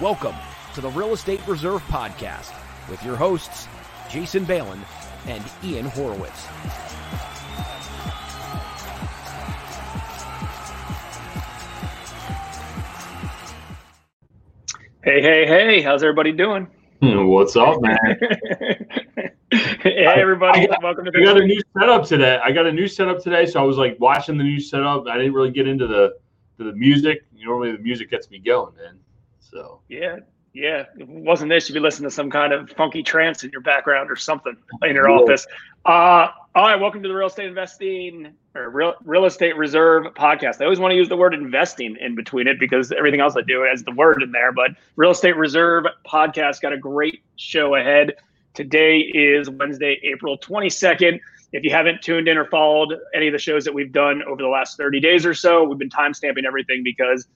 Welcome to the Real Estate Reserve Podcast with your hosts, Jason Balin and Ian Horowitz. Hey, hey, hey, how's everybody doing? Hmm, what's up, man? hey, everybody, I, welcome to I got a new setup today. I got a new setup today, so I was like watching the new setup. I didn't really get into the to the music. Normally, the music gets me going, man. So yeah, yeah. If it wasn't this, you'd be listening to some kind of funky trance in your background or something in your office. Uh, all right, welcome to the Real Estate Investing or Real Real Estate Reserve podcast. I always want to use the word investing in between it because everything else I do has the word in there. But Real Estate Reserve podcast got a great show ahead. Today is Wednesday, April 22nd. If you haven't tuned in or followed any of the shows that we've done over the last 30 days or so, we've been time stamping everything because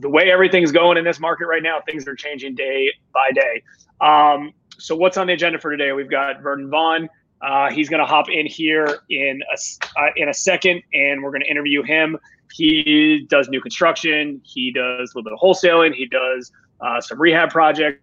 the way everything's going in this market right now, things are changing day by day. Um, so, what's on the agenda for today? We've got Vernon Vaughn. Uh, he's going to hop in here in a uh, in a second, and we're going to interview him. He does new construction. He does a little bit of wholesaling. He does uh, some rehab projects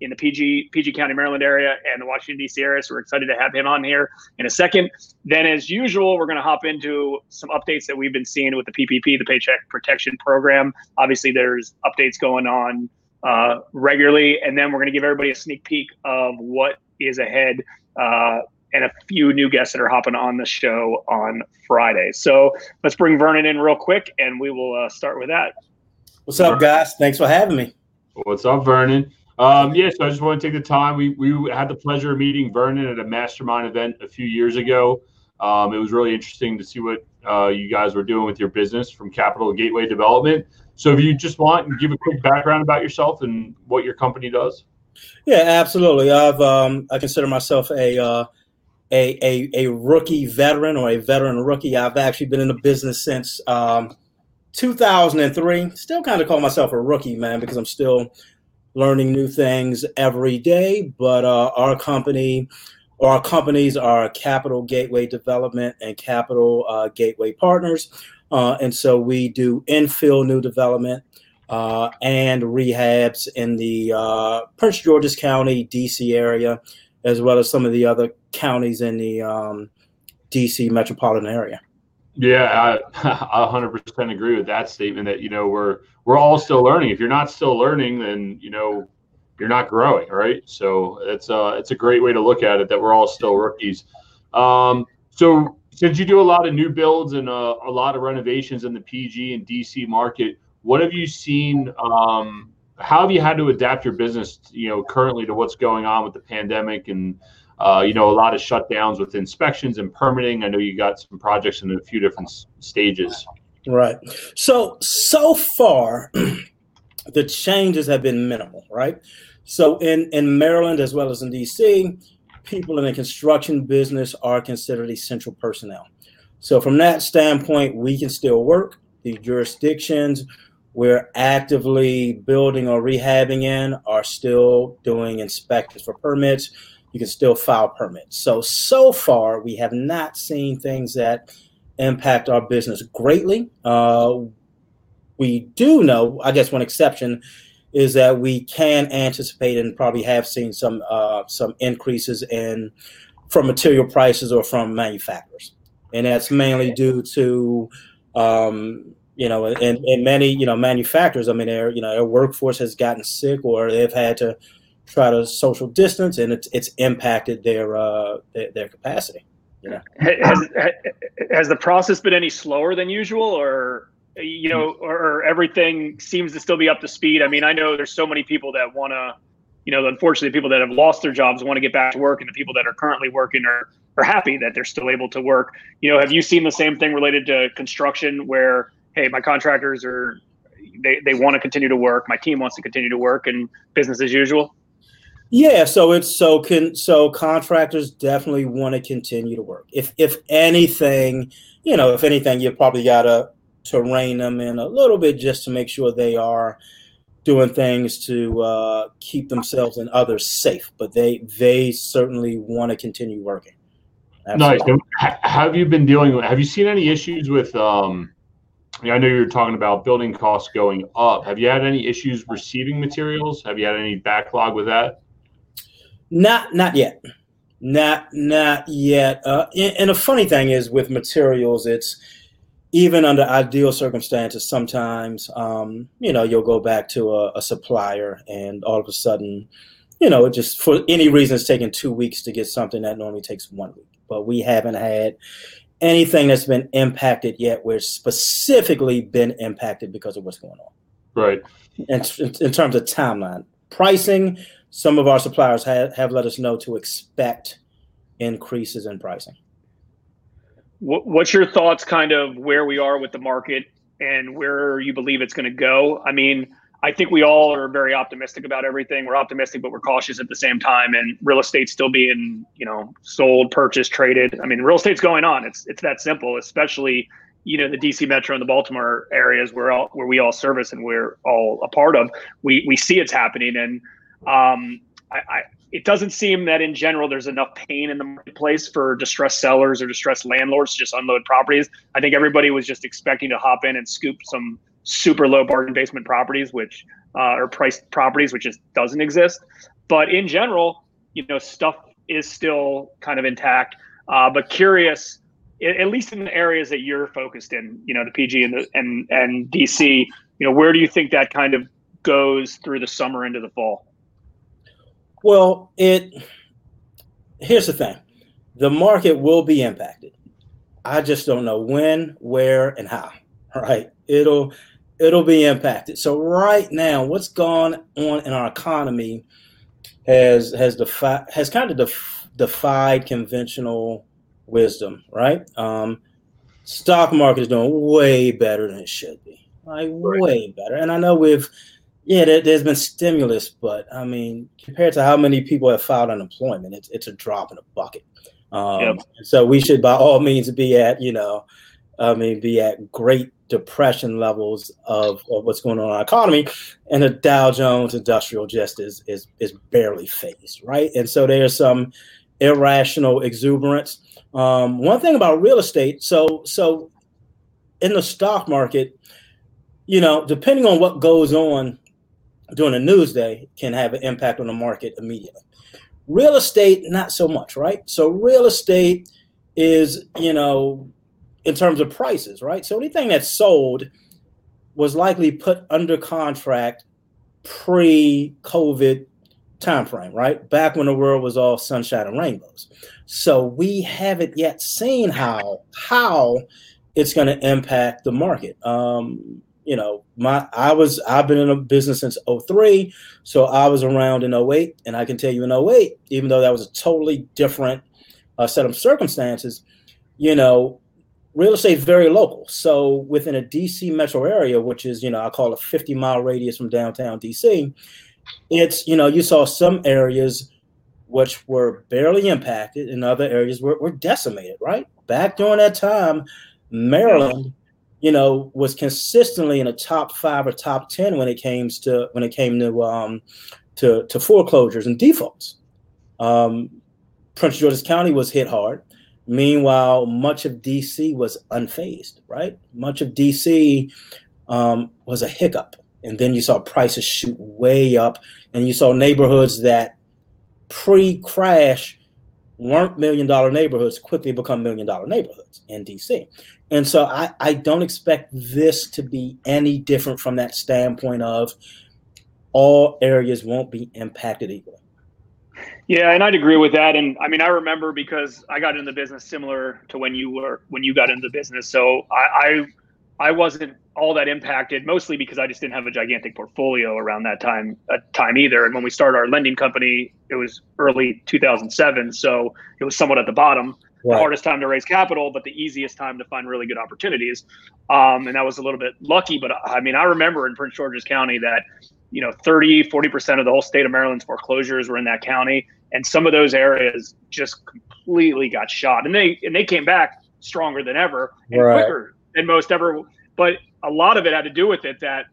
in the PG PG County, Maryland area and the Washington D.C. area. So we're excited to have him on here in a second. Then, as usual, we're going to hop into some updates that we've been seeing with the PPP, the Paycheck Protection Program. Obviously, there's updates going on uh, regularly, and then we're going to give everybody a sneak peek of what is ahead. Uh, and a few new guests that are hopping on the show on Friday. So let's bring Vernon in real quick, and we will uh, start with that. What's up, guys? Thanks for having me. What's up, Vernon? Um, yeah, so I just want to take the time. We we had the pleasure of meeting Vernon at a mastermind event a few years ago. Um, it was really interesting to see what uh, you guys were doing with your business from Capital Gateway Development. So, if you just want to give a quick background about yourself and what your company does. Yeah, absolutely. I've um, I consider myself a, uh, a a a rookie veteran or a veteran rookie. I've actually been in the business since um, 2003. Still kind of call myself a rookie, man, because I'm still learning new things every day. But uh, our company, or our companies are Capital Gateway Development and Capital uh, Gateway Partners. Uh, and so we do infill new development uh, and rehabs in the uh, Prince George's County, DC area, as well as some of the other counties in the um, DC metropolitan area. Yeah, I, I 100% agree with that statement that, you know, we're, we're all still learning. If you're not still learning, then, you know, you're not growing, right? So it's a, uh, it's a great way to look at it that we're all still rookies. Um, so since you do a lot of new builds and uh, a lot of renovations in the PG and DC market, what have you seen? Um, how have you had to adapt your business, you know, currently to what's going on with the pandemic and uh, you know, a lot of shutdowns with inspections and permitting. I know you got some projects in a few different stages. Right. So so far, the changes have been minimal. Right. So in in Maryland as well as in DC, people in the construction business are considered essential personnel. So from that standpoint, we can still work. The jurisdictions we're actively building or rehabbing in are still doing inspections for permits you can still file permits. So, so far, we have not seen things that impact our business greatly. Uh, we do know, I guess, one exception is that we can anticipate and probably have seen some uh, some increases in from material prices or from manufacturers, and that's mainly due to um, you know, and, and many you know manufacturers. I mean, their you know their workforce has gotten sick or they've had to try to social distance, and it's it's impacted their uh, their, their capacity. Has, has the process been any slower than usual, or you know, or everything seems to still be up to speed? I mean, I know there's so many people that want to, you know, unfortunately, people that have lost their jobs want to get back to work, and the people that are currently working are are happy that they're still able to work. You know, have you seen the same thing related to construction, where hey, my contractors are they, they want to continue to work. My team wants to continue to work and business as usual. Yeah, so it's so can so contractors definitely want to continue to work. If if anything, you know, if anything, you probably gotta to rein them in a little bit just to make sure they are doing things to uh, keep themselves and others safe. But they they certainly want to continue working. Absolutely. Nice. Have you been dealing? with? Have you seen any issues with um, I know you're talking about building costs going up. Have you had any issues receiving materials? Have you had any backlog with that? Not, not yet. Not, not yet. Uh, and, and the funny thing is, with materials, it's even under ideal circumstances. Sometimes, um, you know, you'll go back to a, a supplier, and all of a sudden, you know, it just for any reason, it's taking two weeks to get something that normally takes one week. But we haven't had anything that's been impacted yet. We're specifically been impacted because of what's going on. Right. In, in terms of timeline, pricing, some of our suppliers have, have let us know to expect increases in pricing. What's your thoughts, kind of where we are with the market and where you believe it's going to go? I mean, I think we all are very optimistic about everything. We're optimistic, but we're cautious at the same time. And real estate still being, you know, sold, purchased, traded. I mean, real estate's going on. It's it's that simple. Especially, you know, the DC Metro and the Baltimore areas where all where we all service and we're all a part of. We we see it's happening, and um, I, I it doesn't seem that in general there's enough pain in the marketplace for distressed sellers or distressed landlords to just unload properties. I think everybody was just expecting to hop in and scoop some super low bargain basement properties, which uh, priced properties, which just doesn't exist. But in general, you know, stuff is still kind of intact. Uh, but curious, at least in the areas that you're focused in, you know, the PG and the and and DC, you know, where do you think that kind of goes through the summer into the fall? Well, it here's the thing: the market will be impacted. I just don't know when, where, and how. Right? It'll it'll be impacted. So right now, what's gone on in our economy has has defied has kind of def, defied conventional wisdom, right? Um, stock market is doing way better than it should be, like right. way better. And I know we've yeah, there, has been stimulus, but I mean, compared to how many people have filed unemployment, it's it's a drop in a bucket. Um, yep. So we should, by all means, be at you know, I mean, be at great depression levels of, of what's going on in our economy, and the Dow Jones Industrial just is is is barely fazed, right? And so there's some irrational exuberance. Um, one thing about real estate, so so in the stock market, you know, depending on what goes on during a news day, can have an impact on the market immediately. Real estate, not so much, right? So real estate is, you know, in terms of prices, right? So anything that's sold was likely put under contract pre-COVID timeframe, right? Back when the world was all sunshine and rainbows. So we haven't yet seen how how it's going to impact the market. Um, you know, my I was I've been in a business since 03, so I was around in 08, and I can tell you in 08, even though that was a totally different uh, set of circumstances, you know, real estate is very local. So within a DC metro area, which is, you know, I call a 50 mile radius from downtown DC, it's, you know, you saw some areas which were barely impacted and other areas were, were decimated, right? Back during that time, Maryland, you know, was consistently in the top five or top 10 when it came to, when it came to, um, to, to foreclosures and defaults. Um, Prince George's County was hit hard. Meanwhile, much of DC was unfazed, right? Much of DC um, was a hiccup. And then you saw prices shoot way up, and you saw neighborhoods that pre crash weren't million dollar neighborhoods quickly become million dollar neighborhoods in DC. And so I, I don't expect this to be any different from that standpoint of all areas won't be impacted equally. Yeah, and I'd agree with that. And I mean, I remember because I got into the business similar to when you were when you got into the business. So I, I, I wasn't all that impacted, mostly because I just didn't have a gigantic portfolio around that time uh, time either. And when we started our lending company, it was early 2007, so it was somewhat at the bottom. Right. The hardest time to raise capital, but the easiest time to find really good opportunities. Um, and that was a little bit lucky, but I mean, I remember in Prince George's County that you know 30 40% of the whole state of maryland's foreclosures were in that county and some of those areas just completely got shot and they and they came back stronger than ever and right. quicker than most ever but a lot of it had to do with it that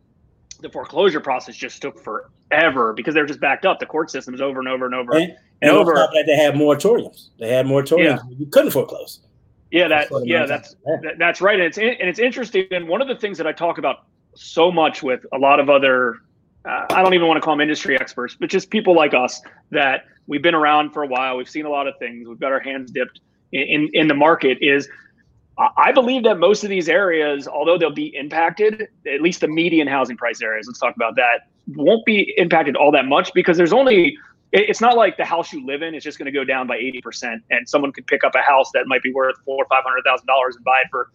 the foreclosure process just took forever because they're just backed up the court systems over and over and over and, and, over that they had moratoriums they had moratoriums yeah. you couldn't foreclose Yeah, that yeah, that's that, that's right, and it's and it's interesting. And one of the things that I talk about so much with a lot of other, uh, I don't even want to call them industry experts, but just people like us that we've been around for a while, we've seen a lot of things, we've got our hands dipped in in, in the market. Is I believe that most of these areas, although they'll be impacted, at least the median housing price areas, let's talk about that, won't be impacted all that much because there's only it's not like the house you live in is just going to go down by 80% and someone could pick up a house that might be worth four or five hundred thousand dollars and buy it for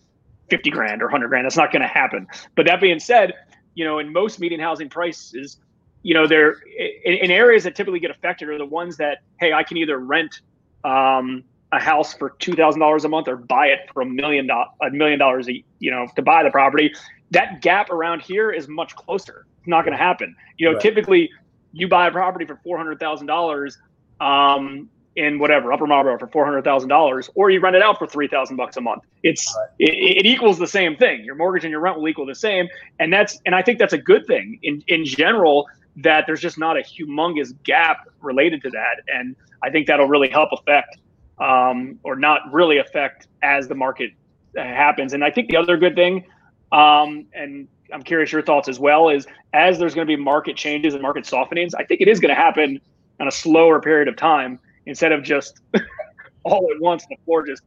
50 grand or 100 grand. That's not going to happen. But that being said you know in most median housing prices you know they're in, in areas that typically get affected are the ones that hey i can either rent um, a house for two thousand dollars a month or buy it for a million dollars a million dollars you know to buy the property. That gap around here is much closer. It's not going to happen. You know right. typically you buy a property for four hundred thousand dollars um, in whatever Upper Marlboro for four hundred thousand dollars, or you rent it out for three thousand bucks a month. It's right. it, it, equals the same thing. Your mortgage and your rent will equal the same, and that's and I think that's a good thing in in general that there's just not a humongous gap related to that, and I think that'll really help affect um, or not really affect as the market happens. And I think the other good thing, um, and I'm curious your thoughts as well. Is as there's going to be market changes and market softenings, I think it is going to happen on a slower period of time instead of just all at once the floor just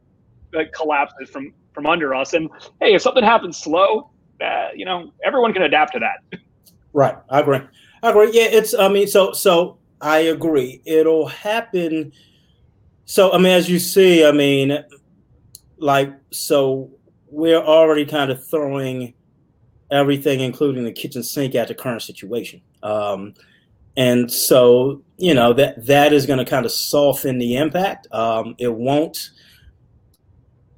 collapses from from under us. And hey, if something happens slow, uh, you know everyone can adapt to that. Right, I agree. I agree. Yeah, it's. I mean, so so I agree. It'll happen. So I mean, as you see, I mean, like so we're already kind of throwing everything, including the kitchen sink, at the current situation. Um, and so, you know, that that is going to kind of soften the impact. Um, it won't,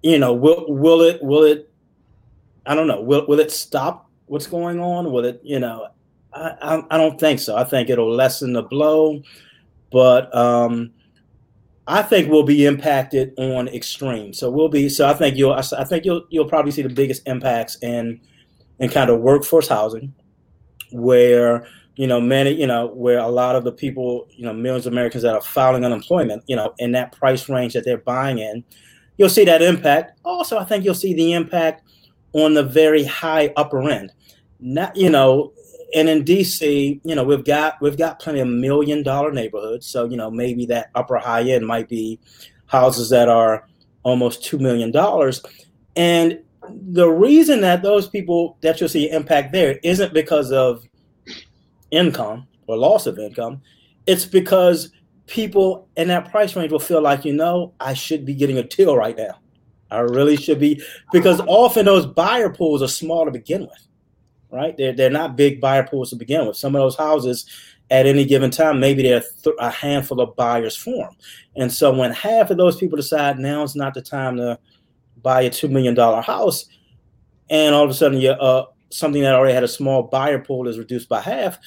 you know, will will it will it? I don't know. Will will it stop what's going on? Will it? You know, I I, I don't think so. I think it'll lessen the blow, but um, I think we'll be impacted on extreme. So we'll be. So I think you'll. I think you'll you'll probably see the biggest impacts in and kind of workforce housing, where you know many you know where a lot of the people you know millions of Americans that are filing unemployment you know in that price range that they're buying in, you'll see that impact. Also, I think you'll see the impact on the very high upper end. Not you know, and in DC, you know we've got we've got plenty of million dollar neighborhoods. So you know maybe that upper high end might be houses that are almost two million dollars, and the reason that those people that you'll see impact there isn't because of income or loss of income. It's because people in that price range will feel like, you know, I should be getting a deal right now. I really should be because often those buyer pools are small to begin with, right? They're, they're not big buyer pools to begin with. Some of those houses at any given time, maybe there are th- a handful of buyers for them. And so when half of those people decide now is not the time to buy a two million dollar house, and all of a sudden you uh, something that already had a small buyer pool is reduced by half.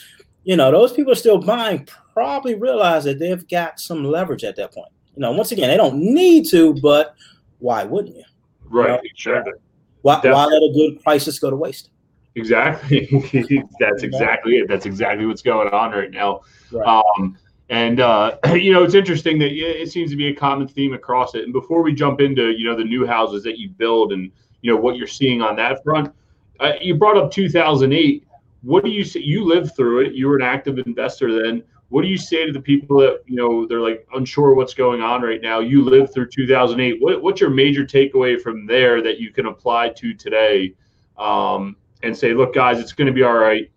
You know, those people are still buying. Probably realize that they've got some leverage at that point. You know, once again, they don't need to, but why wouldn't you? Right. You know, sure. Why, why let a good crisis go to waste? Exactly. That's exactly it. That's exactly what's going on right now. Right. Um, and uh, you know, it's interesting that it seems to be a common theme across it. And before we jump into you know the new houses that you build and you know what you're seeing on that front, uh, you brought up 2008. What do you say? You lived through it. You were an active investor then. What do you say to the people that you know they're like unsure what's going on right now? You lived through 2008. What, what's your major takeaway from there that you can apply to today, um, and say, look, guys, it's going to be all right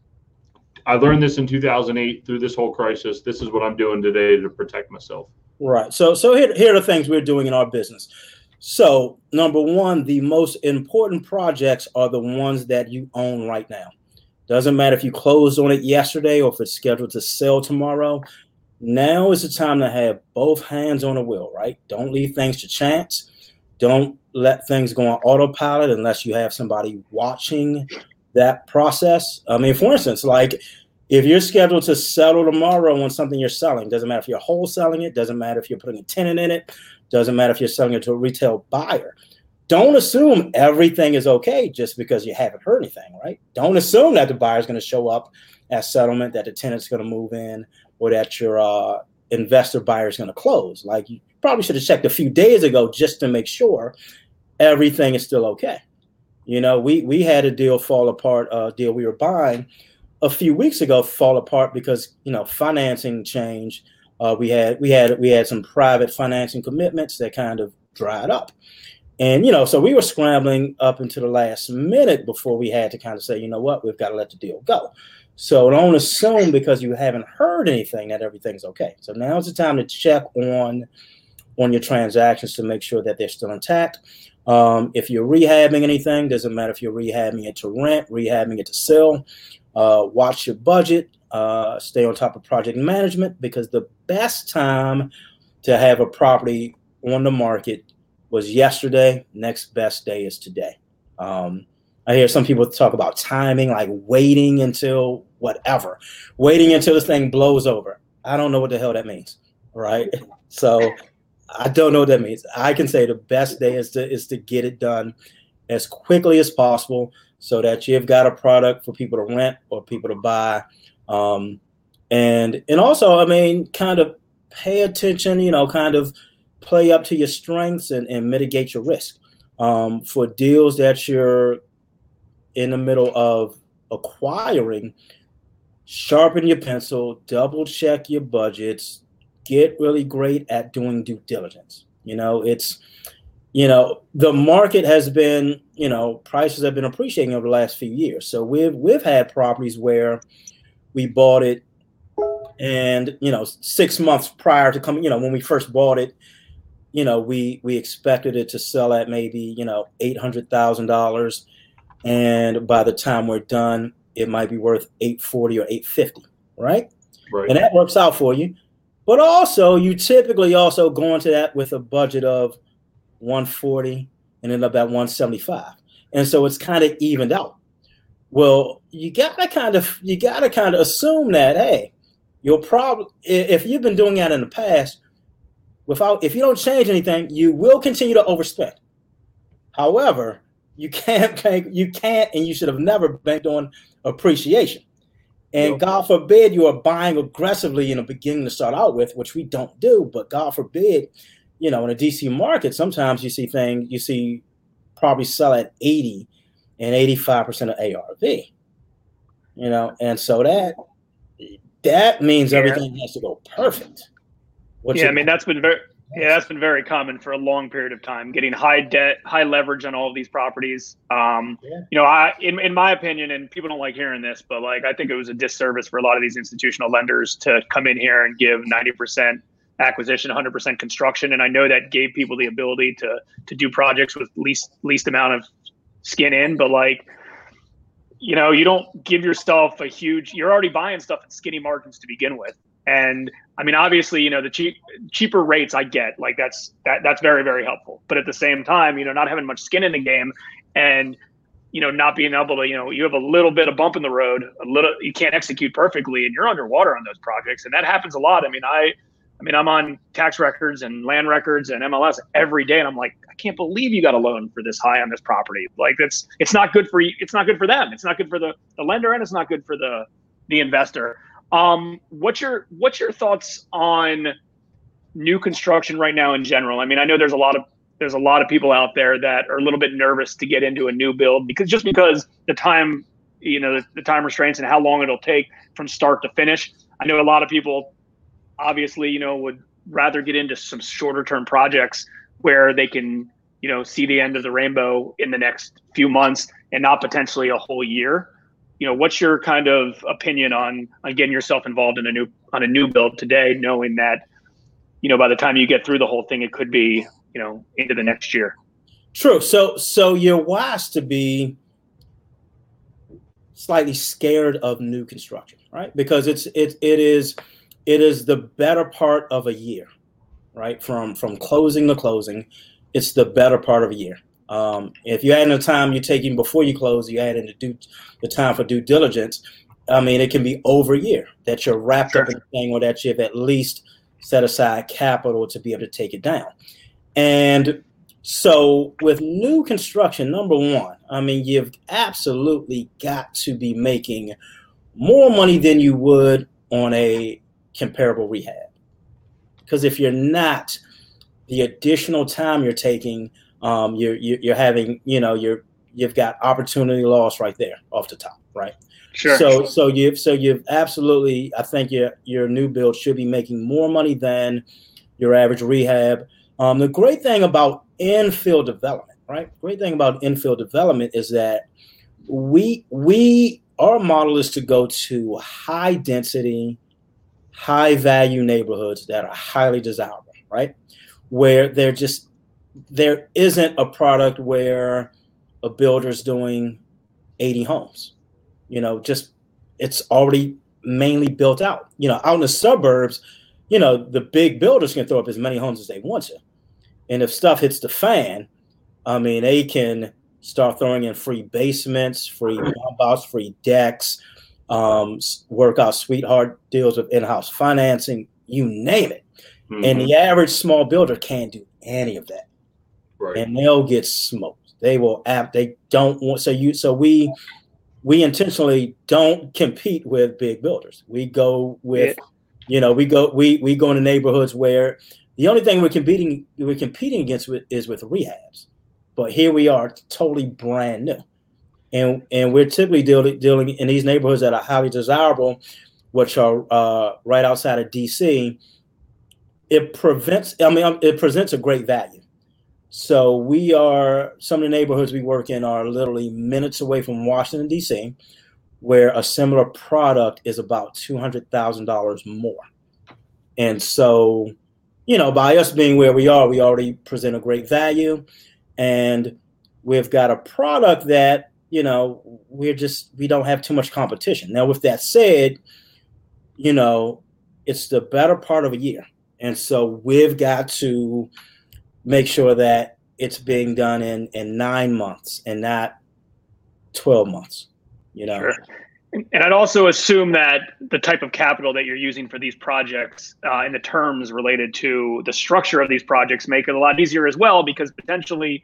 I learned this in 2008 through this whole crisis. This is what I'm doing today to protect myself. Right. So, so here, here are the things we're doing in our business. So, number one, the most important projects are the ones that you own right now. Doesn't matter if you closed on it yesterday or if it's scheduled to sell tomorrow. Now is the time to have both hands on the wheel, right? Don't leave things to chance. Don't let things go on autopilot unless you have somebody watching that process. I mean, for instance, like if you're scheduled to settle tomorrow on something you're selling, doesn't matter if you're wholesaling it, doesn't matter if you're putting a tenant in it, doesn't matter if you're selling it to a retail buyer. Don't assume everything is okay just because you haven't heard anything, right? Don't assume that the buyer is going to show up at settlement, that the tenant's going to move in, or that your uh, investor buyer is going to close. Like you probably should have checked a few days ago just to make sure everything is still okay. You know, we we had a deal fall apart, a uh, deal we were buying a few weeks ago fall apart because you know financing changed. Uh, we had we had we had some private financing commitments that kind of dried up, and you know so we were scrambling up into the last minute before we had to kind of say, you know what, we've got to let the deal go. So don't assume because you haven't heard anything that everything's okay. So now's the time to check on on your transactions to make sure that they're still intact. Um, if you're rehabbing anything, doesn't matter if you're rehabbing it to rent, rehabbing it to sell. Uh, watch your budget. Uh, stay on top of project management because the best time to have a property on the market was yesterday. Next best day is today. Um, I hear some people talk about timing, like waiting until whatever, waiting until this thing blows over. I don't know what the hell that means, right? So I don't know what that means. I can say the best day is to is to get it done as quickly as possible so that you've got a product for people to rent or people to buy. Um, and and also, I mean, kind of pay attention, you know, kind of play up to your strengths and, and mitigate your risk. Um, for deals that you're in the middle of acquiring, sharpen your pencil, double check your budgets, get really great at doing due diligence. You know, it's you know the market has been you know prices have been appreciating over the last few years. So we've we've had properties where we bought it and you know six months prior to coming you know when we first bought it you know we we expected it to sell at maybe you know eight hundred thousand dollars. And by the time we're done it might be worth 840 or 850 right? Right. And that works out for you but also you typically also go into that with a budget of 140 and end up at 175. And so it's kind of evened out. Well, you gotta kind of you gotta kind of assume that hey, your problem if you've been doing that in the past, without if you don't change anything, you will continue to overspend. However, you can't you can't and you should have never banked on appreciation. And yep. God forbid you are buying aggressively in the beginning to start out with, which we don't do, but God forbid you know, in a DC market, sometimes you see things, you see probably sell at 80 and 85% of ARV. You know, and so that that means yeah. everything has to go perfect. What's yeah, I mean that's been very yeah, that's been very common for a long period of time. Getting high debt, high leverage on all of these properties. Um, yeah. You know, I in, in my opinion, and people don't like hearing this, but like I think it was a disservice for a lot of these institutional lenders to come in here and give ninety percent acquisition, 100% construction, and I know that gave people the ability to to do projects with least least amount of skin in. But like, you know, you don't give yourself a huge. You're already buying stuff at skinny margins to begin with, and I mean, obviously, you know, the cheap cheaper rates I get, like that's that that's very very helpful. But at the same time, you know, not having much skin in the game, and you know, not being able to, you know, you have a little bit of bump in the road, a little, you can't execute perfectly, and you're underwater on those projects, and that happens a lot. I mean, I I mean, I'm on tax records and land records and MLS every day, and I'm like, I can't believe you got a loan for this high on this property. Like, that's, it's not good for you. It's not good for them. It's not good for the, the lender, and it's not good for the the investor. Um, what's your what's your thoughts on new construction right now in general? I mean, I know there's a lot of there's a lot of people out there that are a little bit nervous to get into a new build because just because the time, you know, the, the time restraints and how long it'll take from start to finish. I know a lot of people obviously, you know, would rather get into some shorter term projects where they can, you know, see the end of the rainbow in the next few months and not potentially a whole year. You know, what's your kind of opinion on on getting yourself involved in a new on a new build today, knowing that, you know, by the time you get through the whole thing, it could be, you know, into the next year. True. So so you're wise to be slightly scared of new construction, right? Because it's it it is it is the better part of a year, right? From from closing to closing, it's the better part of a year. Um, if you add in the time you're taking before you close, you add in the, due, the time for due diligence. I mean, it can be over a year that you're wrapped sure. up in the thing, or that you've at least set aside capital to be able to take it down. And so, with new construction, number one, I mean, you've absolutely got to be making more money than you would on a comparable rehab. Because if you're not, the additional time you're taking um, you're you're having you know you're you've got opportunity loss right there off the top, right? Sure. So so you've so you've absolutely I think your your new build should be making more money than your average rehab. Um, the great thing about infill development, right? Great thing about infill development is that we we our model is to go to high density, high value neighborhoods that are highly desirable, right? Where they're just there isn't a product where a builder's doing 80 homes. You know, just it's already mainly built out. You know, out in the suburbs, you know, the big builders can throw up as many homes as they want to. And if stuff hits the fan, I mean, they can start throwing in free basements, free bump outs, free decks, um, work out sweetheart deals with in-house financing, you name it. Mm-hmm. And the average small builder can't do any of that. Right. And they'll get smoked. They will app they don't want so you so we we intentionally don't compete with big builders. We go with yeah. you know, we go we we go into neighborhoods where the only thing we're competing we're competing against with, is with rehabs. But here we are, totally brand new, and and we're typically dealing dealing in these neighborhoods that are highly desirable, which are uh, right outside of DC. It prevents. I mean, um, it presents a great value. So we are some of the neighborhoods we work in are literally minutes away from Washington D.C., where a similar product is about two hundred thousand dollars more. And so, you know, by us being where we are, we already present a great value and we've got a product that you know we're just we don't have too much competition now with that said you know it's the better part of a year and so we've got to make sure that it's being done in in nine months and not 12 months you know sure. And I'd also assume that the type of capital that you're using for these projects uh, and the terms related to the structure of these projects make it a lot easier as well because potentially,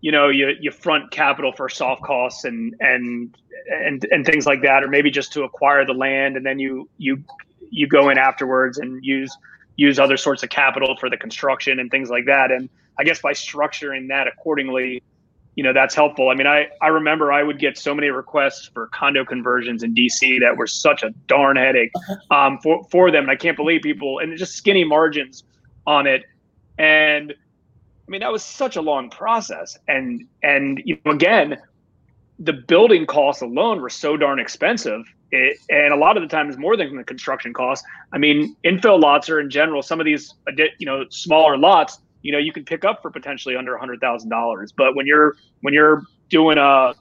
you know, you, you front capital for soft costs and and and and things like that, or maybe just to acquire the land and then you you you go in afterwards and use use other sorts of capital for the construction and things like that. And I guess by structuring that accordingly, you know that's helpful. I mean, I I remember I would get so many requests for condo conversions in DC that were such a darn headache uh-huh. um, for for them. And I can't believe people and just skinny margins on it. And I mean, that was such a long process. And and you know, again, the building costs alone were so darn expensive. It, and a lot of the times more than the construction costs. I mean, infill lots are in general some of these you know smaller lots you know you can pick up for potentially under a hundred thousand dollars. But when you're when you're doing a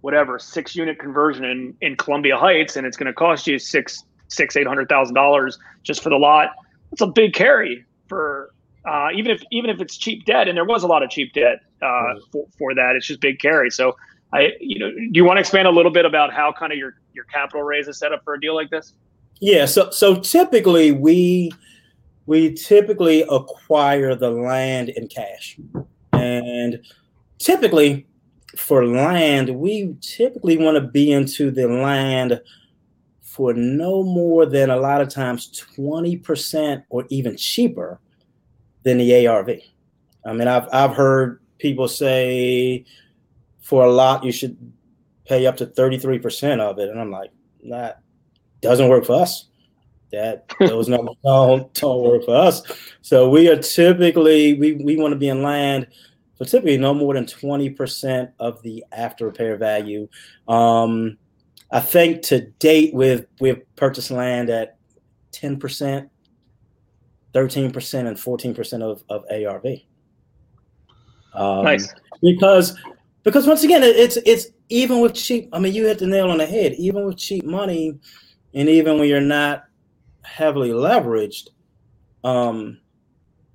whatever six unit conversion in in Columbia Heights and it's going to cost you six six eight hundred thousand dollars just for the lot, that's a big carry for uh, even if even if it's cheap debt, and there was a lot of cheap debt uh, for, for that. It's just big carry. So I, you know, do you want to expand a little bit about how kind of your your capital raise is set up for a deal like this? Yeah. So so typically we we typically acquire the land in cash. And typically, for land, we typically want to be into the land for no more than a lot of times 20% or even cheaper than the ARV. I mean, I've, I've heard people say for a lot, you should pay up to 33% of it. And I'm like, that doesn't work for us that those numbers don't, don't work for us. So we are typically we, we want to be in land for typically no more than 20% of the after repair value. Um, I think to date with we've purchased land at 10%, 13% and 14% of, of ARV. Um, nice. Because because once again it's it's even with cheap I mean you hit the nail on the head, even with cheap money and even when you're not heavily leveraged, um,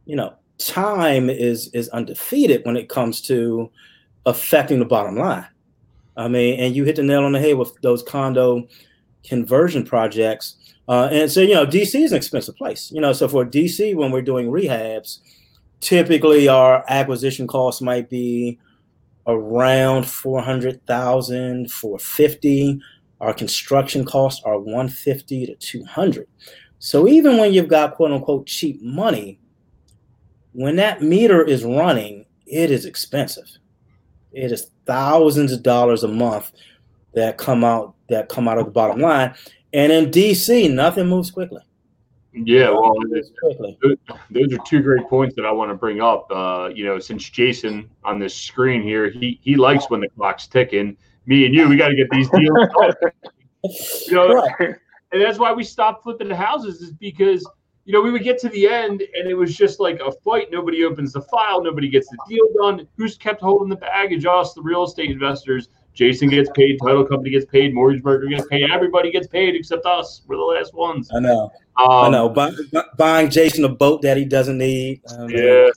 you know, time is is undefeated when it comes to affecting the bottom line. I mean, and you hit the nail on the head with those condo conversion projects. Uh, and so, you know, DC is an expensive place. You know, so for DC, when we're doing rehabs, typically our acquisition cost might be around 400,000 for 50. Our construction costs are 150 to 200. So even when you've got quote unquote cheap money, when that meter is running it is expensive. It is thousands of dollars a month that come out that come out of the bottom line. And in DC, nothing moves quickly. Yeah, well, those are two great points that I want to bring up. Uh, you know, since Jason on this screen here, he he likes when the clock's ticking. Me and you, we got to get these deals. you know, right. and that's why we stopped flipping the houses is because you know we would get to the end and it was just like a fight. Nobody opens the file, nobody gets the deal done. Who's kept holding the baggage? Us, the real estate investors. Jason gets paid, title company gets paid, mortgage broker gets paid, everybody gets paid except us. We're the last ones. I know. Um, I know. Buy, buying Jason a boat that he doesn't need. Um, yeah.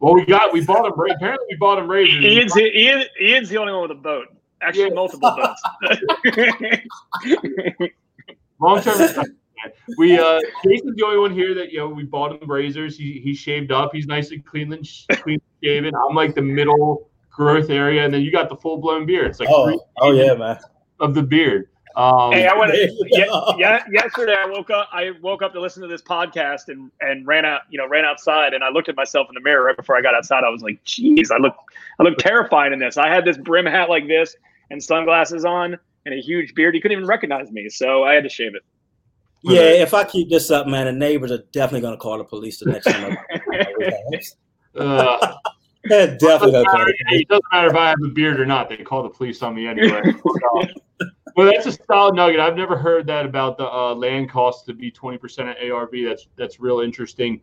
Well, we got we bought him. Apparently, we bought him razors. Ian's, Ian, Ian's the only one with a boat. Actually, yeah. multiple boats. Long term. We uh, Jason's the only one here that you know we bought him razors. He he shaved up. He's nicely clean clean shaven. I'm like the middle growth area, and then you got the full blown beard. It's like oh, oh yeah, man, of the beard. Um, hey, I went. yeah, yeah, yesterday I woke up. I woke up to listen to this podcast and and ran out. You know, ran outside and I looked at myself in the mirror right before I got outside. I was like, "Geez, I look, I look terrifying in this." I had this brim hat like this and sunglasses on and a huge beard. He couldn't even recognize me, so I had to shave it. Yeah, if I keep this up, man, the neighbors are definitely going to call the police the next time. uh, yeah, definitely. Doesn't it doesn't matter if I have a beard or not. They call the police on me anyway. Well, that's a solid nugget. I've never heard that about the uh, land costs to be twenty percent of ARV. That's that's real interesting.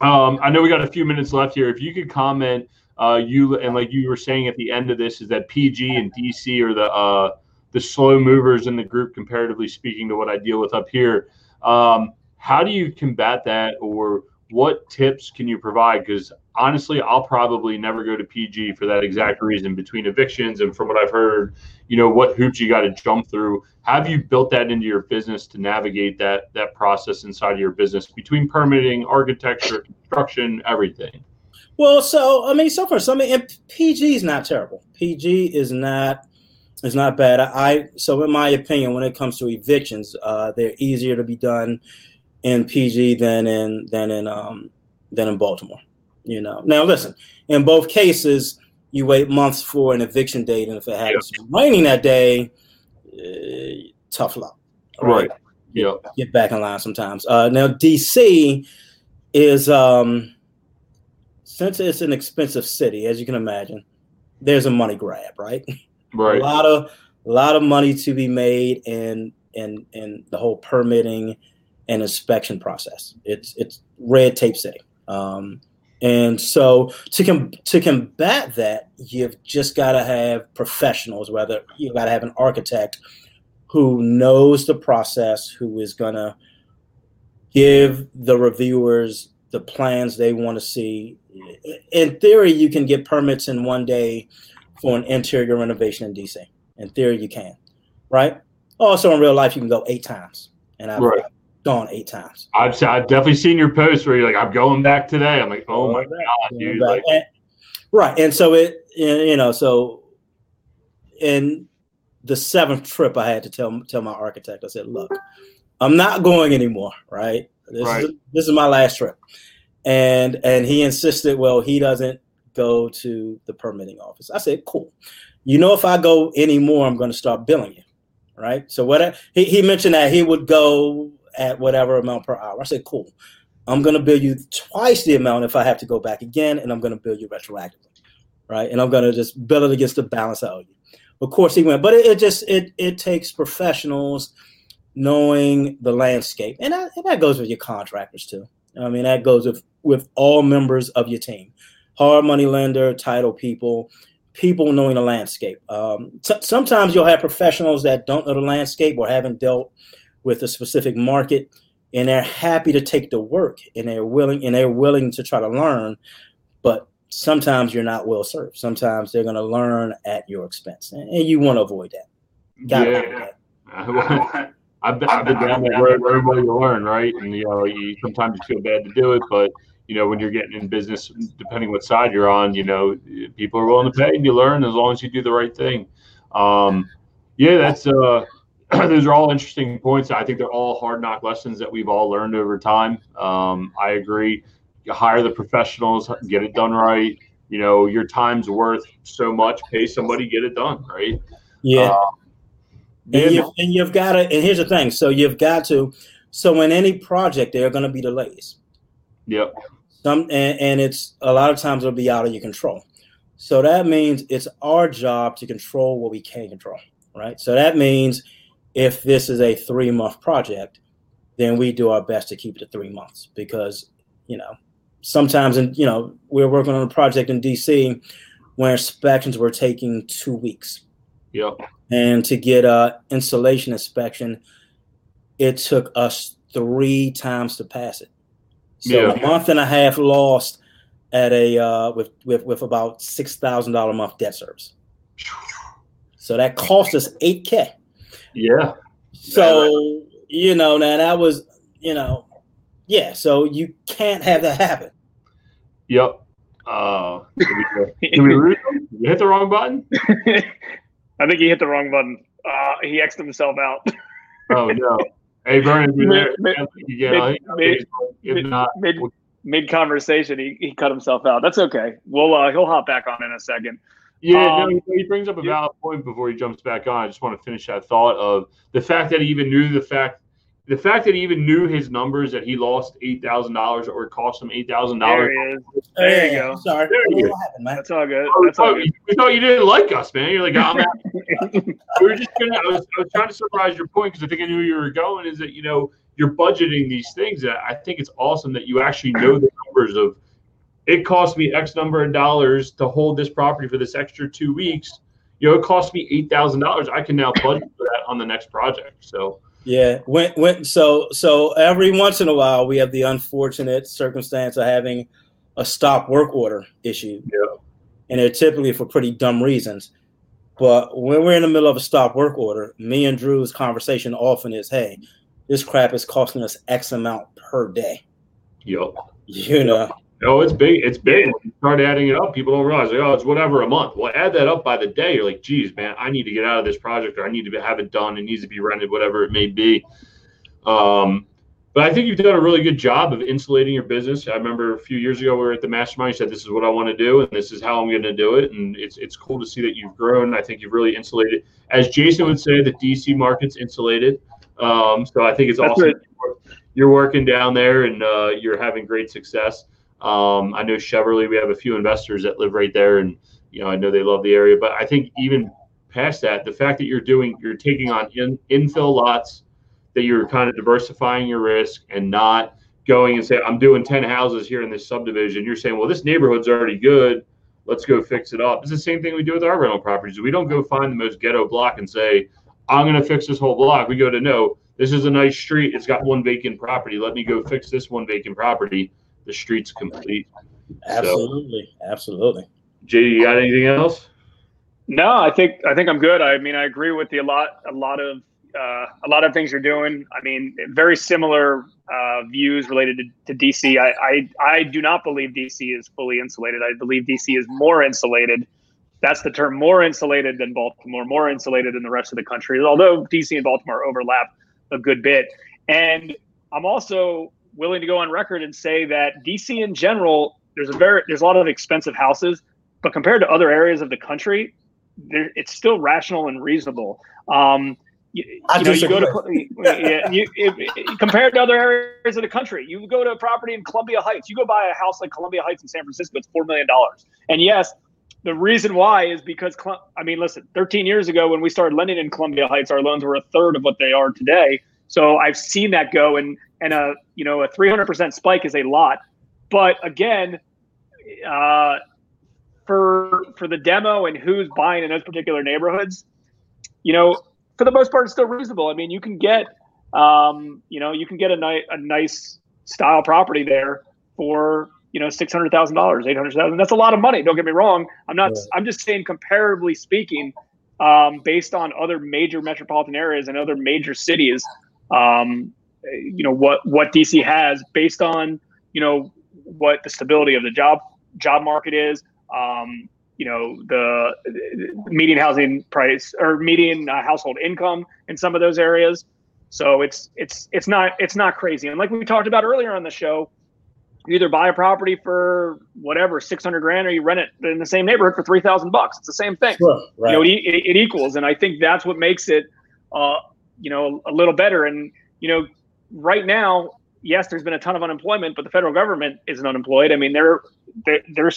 Um, I know we got a few minutes left here. If you could comment, uh, you and like you were saying at the end of this, is that PG and DC are the uh, the slow movers in the group, comparatively speaking, to what I deal with up here. Um, how do you combat that, or what tips can you provide? Because honestly, I'll probably never go to PG for that exact reason. Between evictions and from what I've heard, you know what hoops you got to jump through. Have you built that into your business to navigate that that process inside of your business between permitting, architecture, construction, everything? Well, so I mean, so far, so I mean, PG is not terrible. PG is not is not bad. I so in my opinion, when it comes to evictions, uh, they're easier to be done in PG than in than in um, than in Baltimore. You know. Now listen, in both cases, you wait months for an eviction date, and if it happens raining that day, uh, tough luck. Right. right. Yeah. Get back in line sometimes. Uh, now DC is um, since it's an expensive city, as you can imagine, there's a money grab, right? Right. a lot of a lot of money to be made in in in the whole permitting and inspection process. It's it's red tape city. Um, and so to com- to combat that, you've just got to have professionals. Whether you've got to have an architect who knows the process, who is to give the reviewers the plans they want to see. In theory, you can get permits in one day for an interior renovation in DC. In theory, you can, right? Also, in real life, you can go eight times, and I've, right gone eight times. I've, I've definitely seen your post where you're like, I'm going back today. I'm like, oh my God, dude. Like, and, right. And so it, you know, so in the seventh trip, I had to tell, tell my architect, I said, look, I'm not going anymore. Right. This, right. Is, this is my last trip. And, and he insisted, well, he doesn't go to the permitting office. I said, cool. You know, if I go anymore, I'm going to start billing you right? So what I, he, he mentioned that he would go at whatever amount per hour. I said, cool. I'm going to bill you twice the amount if I have to go back again, and I'm going to bill you retroactively, right? And I'm going to just bill it against the balance I owe you. Of course, he went, but it, it just it it takes professionals knowing the landscape, and that, and that goes with your contractors too. I mean, that goes with with all members of your team, hard money lender, title people, people knowing the landscape. Um, t- sometimes you'll have professionals that don't know the landscape or haven't dealt with a specific market and they're happy to take the work and they're willing and they're willing to try to learn but sometimes you're not well served. Sometimes they're going to learn at your expense and you want to avoid that. Gotta yeah. that. I've been, I've been down that road where you learn right? And you know you sometimes you feel bad to do it but you know when you're getting in business depending what side you're on you know people are willing to pay and you learn as long as you do the right thing. Um, yeah that's uh those are all interesting points. I think they're all hard knock lessons that we've all learned over time. Um, I agree. You hire the professionals, get it done right. you know, your time's worth so much. Pay somebody, get it done, right? Yeah. Uh, and, you've, and you've got to, and here's the thing. So you've got to, so in any project, there are going to be delays. Yep. Some, and, and it's a lot of times it'll be out of your control. So that means it's our job to control what we can control, right? So that means if this is a three month project, then we do our best to keep it to three months because, you know, sometimes, and you know, we are working on a project in DC where inspections were taking two weeks. Yep. And to get a insulation inspection, it took us three times to pass it. So yeah. a month and a half lost at a uh, with with with about six thousand dollar a month debt service. So that cost us eight k. Yeah. So you know now that was you know yeah. So you can't have that happen. Yep. Uh, did we, did we you hit the wrong button? I think he hit the wrong button. Uh, he xed himself out. oh no! Hey, Vernon, you mid, mid, yeah, mid, if not, mid, mid conversation, he, he cut himself out. That's okay. We'll uh, he'll hop back on in a second. Yeah, um, no, he brings up a valid point before he jumps back on. I just want to finish that thought of the fact that he even knew the fact the fact that he even knew his numbers that he lost eight thousand dollars or it cost him eight thousand dollars. There, there you go. Sorry, there you go. Happened, That's all good. That's all good. We thought you didn't like us, man. You're like, I'm we were just gonna. I was, I was trying to summarize your point because I think I knew you were going. Is that you know you're budgeting these things. I think it's awesome that you actually know the numbers of. It cost me X number of dollars to hold this property for this extra two weeks. You know, it cost me eight thousand dollars. I can now budget for that on the next project. So yeah, when when so so every once in a while we have the unfortunate circumstance of having a stop work order issue. Yeah. And they're typically for pretty dumb reasons. But when we're in the middle of a stop work order, me and Drew's conversation often is, hey, this crap is costing us X amount per day. Yep. You know. Oh, it's big. It's big. You start adding it up, people don't realize, like, oh, it's whatever a month. Well, add that up by the day. You're like, geez, man, I need to get out of this project or I need to have it done. It needs to be rented, whatever it may be. Um, but I think you've done a really good job of insulating your business. I remember a few years ago we were at the mastermind. You said, "This is what I want to do, and this is how I'm going to do it." And it's it's cool to see that you've grown. I think you've really insulated. As Jason would say, the DC market's insulated. Um, so I think it's That's awesome. You're working down there and uh, you're having great success. Um, I know Cheverly, we have a few investors that live right there, and you know I know they love the area. But I think even past that, the fact that you're doing, you're taking on in, infill lots, that you're kind of diversifying your risk and not going and say, I'm doing 10 houses here in this subdivision. You're saying, well, this neighborhood's already good. Let's go fix it up. It's the same thing we do with our rental properties. We don't go find the most ghetto block and say, I'm going to fix this whole block. We go to no, this is a nice street. It's got one vacant property. Let me go fix this one vacant property the street's complete. Absolutely, so, absolutely. Jay, you got anything else? No, I think I think I'm good. I mean, I agree with the a lot a lot of uh, a lot of things you're doing. I mean, very similar uh, views related to, to DC. I, I I do not believe DC is fully insulated. I believe DC is more insulated. That's the term, more insulated than Baltimore, more insulated than the rest of the country. Although DC and Baltimore overlap a good bit, and I'm also willing to go on record and say that DC in general, there's a very there's a lot of expensive houses, but compared to other areas of the country, it's still rational and reasonable. Um, you, you know, you go to yeah, you, it, compared to other areas of the country, you go to a property in Columbia Heights, you go buy a house like Columbia Heights in San Francisco, it's four million dollars. And yes, the reason why is because I mean, listen, 13 years ago when we started lending in Columbia Heights, our loans were a third of what they are today. So I've seen that go, and and a you know a 300% spike is a lot. But again, uh, for for the demo and who's buying in those particular neighborhoods, you know, for the most part, it's still reasonable. I mean, you can get um, you know you can get a nice a nice style property there for you know six hundred thousand dollars, eight hundred thousand. That's a lot of money. Don't get me wrong. I'm not. Yeah. I'm just saying, comparatively speaking, um, based on other major metropolitan areas and other major cities, um, you know what what DC has based on you know what the stability of the job job market is. Um, you know the median housing price or median uh, household income in some of those areas. So it's it's it's not it's not crazy. And like we talked about earlier on the show, you either buy a property for whatever six hundred grand, or you rent it in the same neighborhood for three thousand bucks. It's the same thing. Sure, right. You know, it, it, it equals, and I think that's what makes it, uh, you know, a little better. And you know, right now, yes, there's been a ton of unemployment, but the federal government isn't unemployed. I mean, they're they're, they're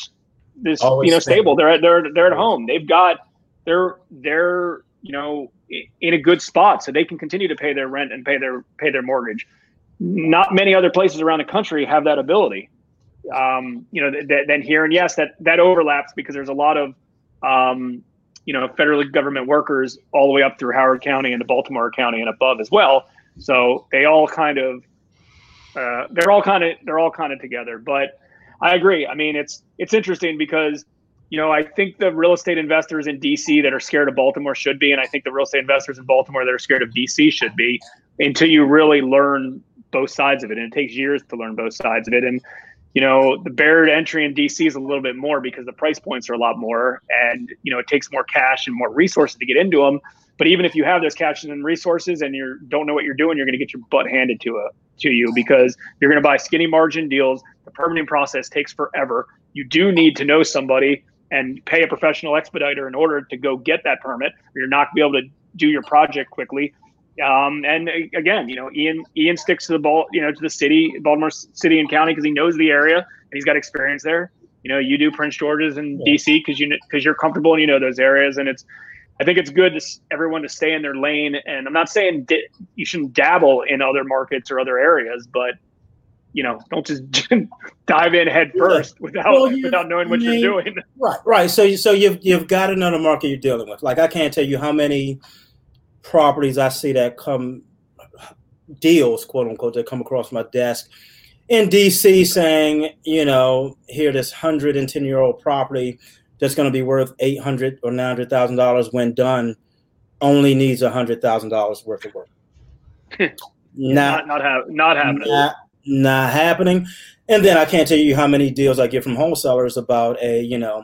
this Always you know stable. They're they're they're at home. They've got they're they're you know in a good spot, so they can continue to pay their rent and pay their pay their mortgage. Not many other places around the country have that ability. Um, you know, th- th- than here, and yes, that that overlaps because there's a lot of um, you know federal government workers all the way up through Howard County and to Baltimore County and above as well. So they all kind of uh, they're all kind of they're all kind of together. But I agree. I mean, it's it's interesting because you know I think the real estate investors in DC that are scared of Baltimore should be, and I think the real estate investors in Baltimore that are scared of DC should be, until you really learn both sides of it. And it takes years to learn both sides of it. And you know, the barrier to entry in DC is a little bit more because the price points are a lot more, and you know, it takes more cash and more resources to get into them. But even if you have those cash and resources and you don't know what you're doing, you're going to get your butt handed to a to you because you're going to buy skinny margin deals. The permitting process takes forever. You do need to know somebody and pay a professional expediter in order to go get that permit. Or you're not going to be able to do your project quickly. Um, and again, you know, Ian Ian sticks to the ball, you know, to the city, Baltimore City and County because he knows the area and he's got experience there. You know, you do Prince George's and Yeah. DC because you because you're comfortable and you know those areas, and it's. I think it's good to everyone to stay in their lane, and I'm not saying di- you shouldn't dabble in other markets or other areas, but you know, don't just dive in head Yeah. without Well, without knowing what I mean, you're doing. Right, right. So, you- so you've you've got another market you're dealing with. Like I can't tell you how many properties I see that come deals, quote unquote, that come across my desk in DC saying, you know, here this hundred and ten year old property that's going to be worth eight hundred or nine hundred thousand dollars when done only needs a hundred thousand dollars worth of work. Not not not have not happening. not, not happening. And then I can't tell you how many deals I get from wholesalers about a, you know,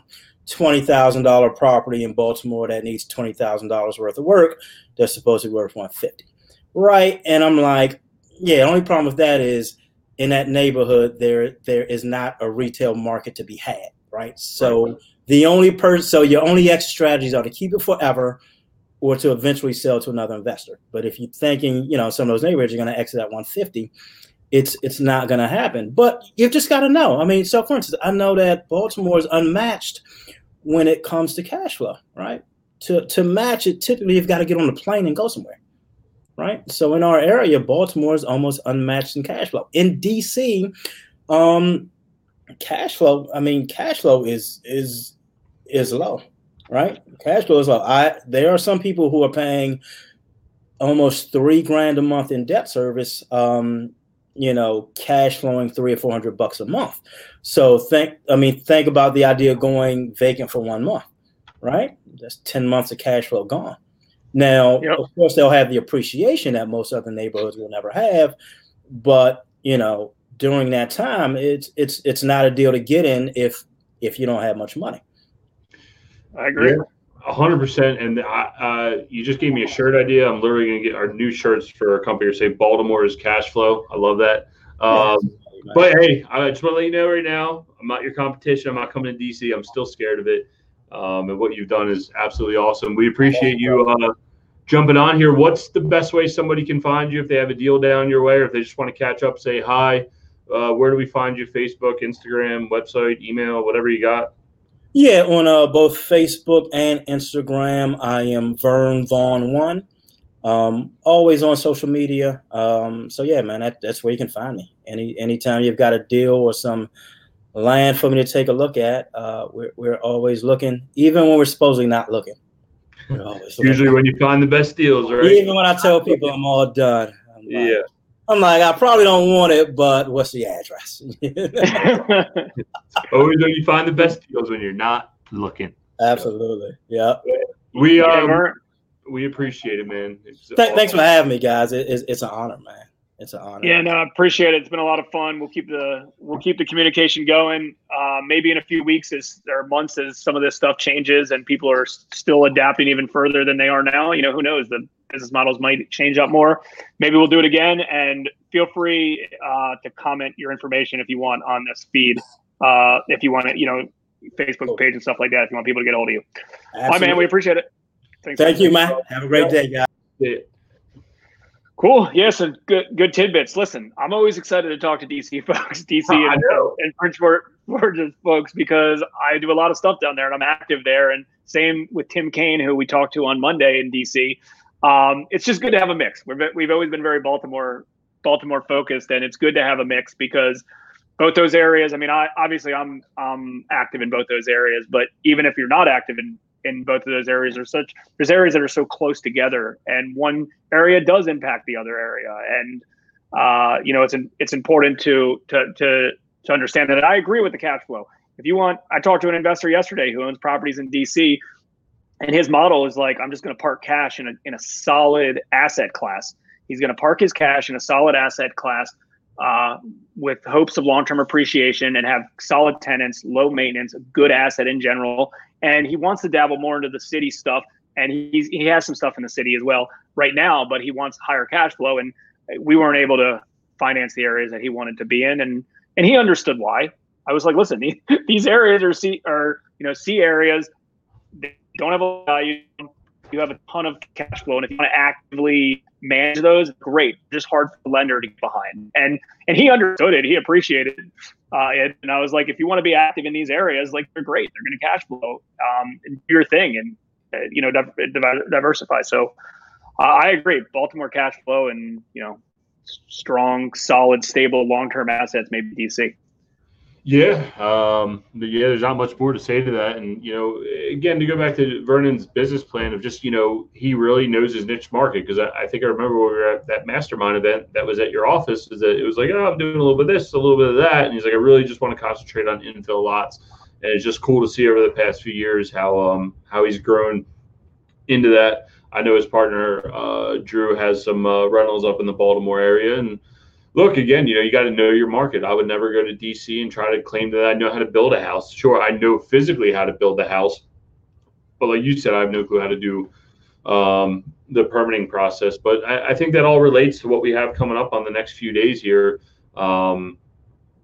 twenty thousand dollar property in Baltimore that needs twenty thousand dollars worth of work that's supposed to be worth one fifty. Right. And I'm like, yeah, the only problem with that is in that neighborhood there there is not a retail market to be had. Right. So the only person so your only exit strategies are to keep it forever or to eventually sell to another investor. But if you're thinking, you know, some of those neighborhoods you're going to exit at 150, it's it's not going to happen. But you've just got to know. I mean, so for instance, I know that Baltimore is unmatched when it comes to cash flow, right? To to match it, typically you've got to get on a plane and go somewhere, right? So in our area, Baltimore is almost unmatched in cash flow. In DC, um, cash flow. I mean, cash flow is is is low, right? Cash flow is low. I there are some people who are paying almost three grand a month in debt service. Um, you know, cash flowing three or four hundred bucks a month. So think, I mean, think about the idea of going vacant for one month, right? That's ten months of cash flow gone. Now, Yep. of course, they'll have the appreciation that most other neighborhoods will never have, but you know, during that time, it's it's it's not a deal to get in if if you don't have much money. I agree. Yeah. Hundred percent, and I, uh, you just gave me a shirt idea. I'm literally gonna get our new shirts for our company. Or say Baltimore is cash flow. I love that. Um, but hey, I just want to let you know right now, I'm not your competition. I'm not coming to DC. I'm still scared of it. Um, and what you've done is absolutely awesome. We appreciate you uh, jumping on here. What's the best way somebody can find you if they have a deal down your way, or if they just want to catch up, say hi? Uh, where do we find you? Facebook, Instagram, website, email, whatever you got. Yeah, on uh, both Facebook and Instagram, I am Vern Vaughn One. Um, always on social media. Um, so yeah, man, that, that's where you can find me. Any anytime you've got a deal or some land for me to take a look at, uh, we're we're always looking, even when we're supposedly not looking. Always looking. Usually, when you find the best deals, right? even when I tell people I'm all done. I'm like, Yeah. I'm like, I probably don't want it, but what's the address? Always when you find the best deals when you're not looking. Absolutely. Yeah. We Yeah, um, we appreciate it, man. It's Th- thanks for having me, guys. It, it's, it's an honor, man. It's an honor. Yeah, no, I appreciate it. It's been a lot of fun. We'll keep the we'll keep the communication going. Uh, maybe in a few weeks, as or months, as some of this stuff changes and people are still adapting even further than they are now. You know, who knows? The business models might change up more. Maybe we'll do it again. And feel free uh, to comment your information if you want on this feed. Uh, if you want to, you know, Facebook page and stuff like that. If you want people to get a hold of you. Absolutely. My man, we appreciate it. Thanks Thank you, man. Have a great day, guys. Cool. Yes, and good good tidbits. Listen, I'm always excited to talk to DC folks, DC and, and Bridgeport Georgia folks, because I do a lot of stuff down there and I'm active there. And same with Tim Kaine, who we talked to on Monday in DC. Um, it's just good to have a mix. We've we've always been very Baltimore Baltimore focused, and it's good to have a mix because both those areas. I mean, I obviously I'm I'm active in both those areas, but even if you're not active in in both of those areas are such there's areas that are so close together and one area does impact the other area. And uh, you know it's an, it's important to to to to understand that. I agree with the cash flow. If you want I talked to an investor yesterday who owns properties in DC and his model is like I'm just going to park cash in a in a solid asset class. He's going to park his cash in a solid asset class uh, with hopes of long-term appreciation and have solid tenants, low maintenance, good asset in general, and he wants to dabble more into the city stuff. And he's he has some stuff in the city as well right now, but he wants higher cash flow, and we weren't able to finance the areas that he wanted to be in, and and he understood why. I was like, listen, these areas are C are you know C areas. They don't have a value. You have a ton of cash flow, and if you want to actively manage those, great. Just hard for the lender to get behind. And and he understood it. He appreciated uh, it. And I was like, if you want to be active in these areas, like they're great. They're going to cash flow. Um, do your thing and uh, you know diversify. So uh, I agree. Baltimore cash flow and you know strong, solid, stable, long term assets. Maybe DC. Yeah, um, yeah. There's not much more to say to that, and you know, again, to go back to Vernon's business plan of just you know, he really knows his niche market because I, I, think I remember we were at that mastermind event that was at your office. Is that it was like, oh, I'm doing a little bit of this, a little bit of that, and he's like, I really just want to concentrate on infill lots, and it's just cool to see over the past few years how um how he's grown into that. I know his partner uh, Drew has some uh, rentals up in the Baltimore area, and look again you know you got to know your market i would never go to dc and try to claim that i know how to build a house sure i know physically how to build a house but like you said i have no clue how to do um, the permitting process but I, I, think that all relates to what we have coming up on the next few days here um,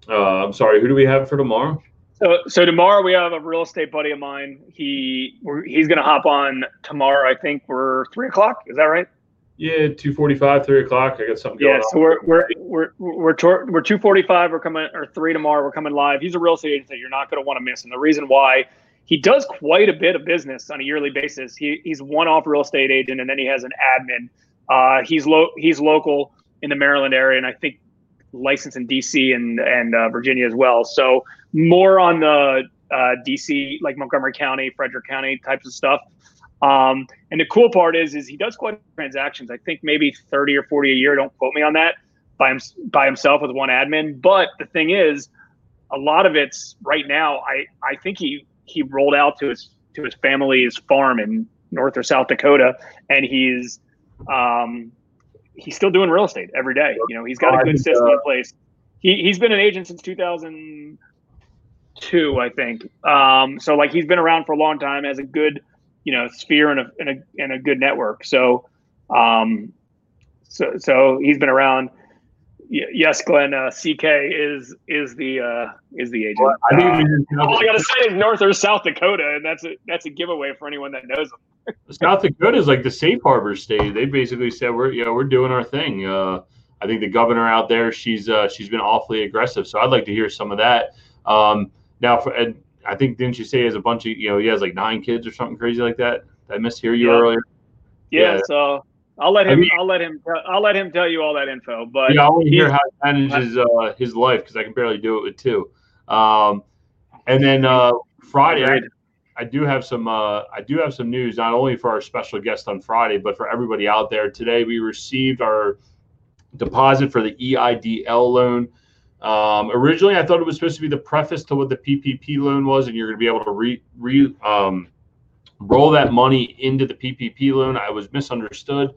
uh, i'm sorry who do we have for tomorrow so, so tomorrow we have a real estate buddy of mine. He he's going to hop on tomorrow. I think we're three o'clock. Is that right? Yeah, two forty-five, three o'clock. I got something going. Yeah, so on. we're we're we're we're tor- we're two forty-five. We're coming or three tomorrow. We're coming live. He's a real estate agent that you're not going to want to miss, and the reason why he does quite a bit of business on a yearly basis. He he's one-off real estate agent, and then he has an admin. Uh, he's low. He's local in the Maryland area, and I think licensed in DC and and uh, Virginia as well. So more on the uh, DC, like Montgomery County, Frederick County types of stuff. Um, and the cool part is, is he does quite transactions. I think maybe 30 or 40 a year. Don't quote me on that by him, by himself with one admin. But the thing is, a lot of it's right now. I, I think he, he rolled out to his, to his family's farm in North or South Dakota. And he's, um, he's still doing real estate every day. You know, he's got a good system in place. He, he's been an agent since 2002, I think. Um, so like he's been around for a long time, has a good, you know sphere and a and a, and a good network. So, um, so so he's been around. Yes, Glenn. Uh, CK is is the uh, is the agent. Well, I think uh, all I gotta say is North or South Dakota, and that's a that's a giveaway for anyone that knows them. South Dakota is like the safe harbor state. They basically said we're you know we're doing our thing. Uh, I think the governor out there she's uh, she's been awfully aggressive. So I'd like to hear some of that. Um, now for and I think didn't you say he has a bunch of you know he has like nine kids or something crazy like that? Did I mishear you yeah. earlier? Yeah, yeah, so I'll let him. I mean, I'll let him. I'll let him tell you all that info. But yeah, I want to hear how he manages uh, his life because I can barely do it with two. Um, and then uh, Friday, I, I, do have some. Uh, I do have some news not only for our special guest on Friday, but for everybody out there. Today, we received our deposit for the EIDL loan. Um, originally, I thought it was supposed to be the preface to what the PPP loan was, and you're going to be able to re, re um, roll that money into the PPP loan. I was misunderstood.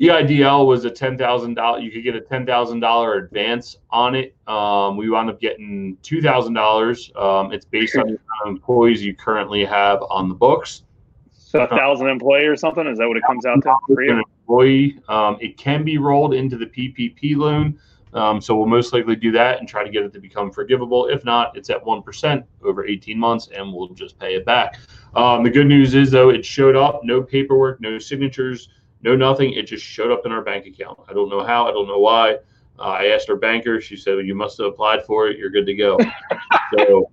EIDL was a ten thousand dollar. You could get a ten thousand dollar advance on it. Um, we wound up getting two thousand dollars. Um, it's based on the employees you currently have on the books. So a thousand employee or something? Is that what it comes out to for you? employee. Um, it can be rolled into the PPP loan. Um, so we'll most likely do that and try to get it to become forgivable. If not, it's at 1% over 18 months and we'll just pay it back. Um, the good news is, though, it showed up no paperwork, no signatures, no nothing. It just showed up in our bank account. I don't know how, I don't know why. Uh, I asked our banker. She said, well, "You must have applied for it. You're good to go." so,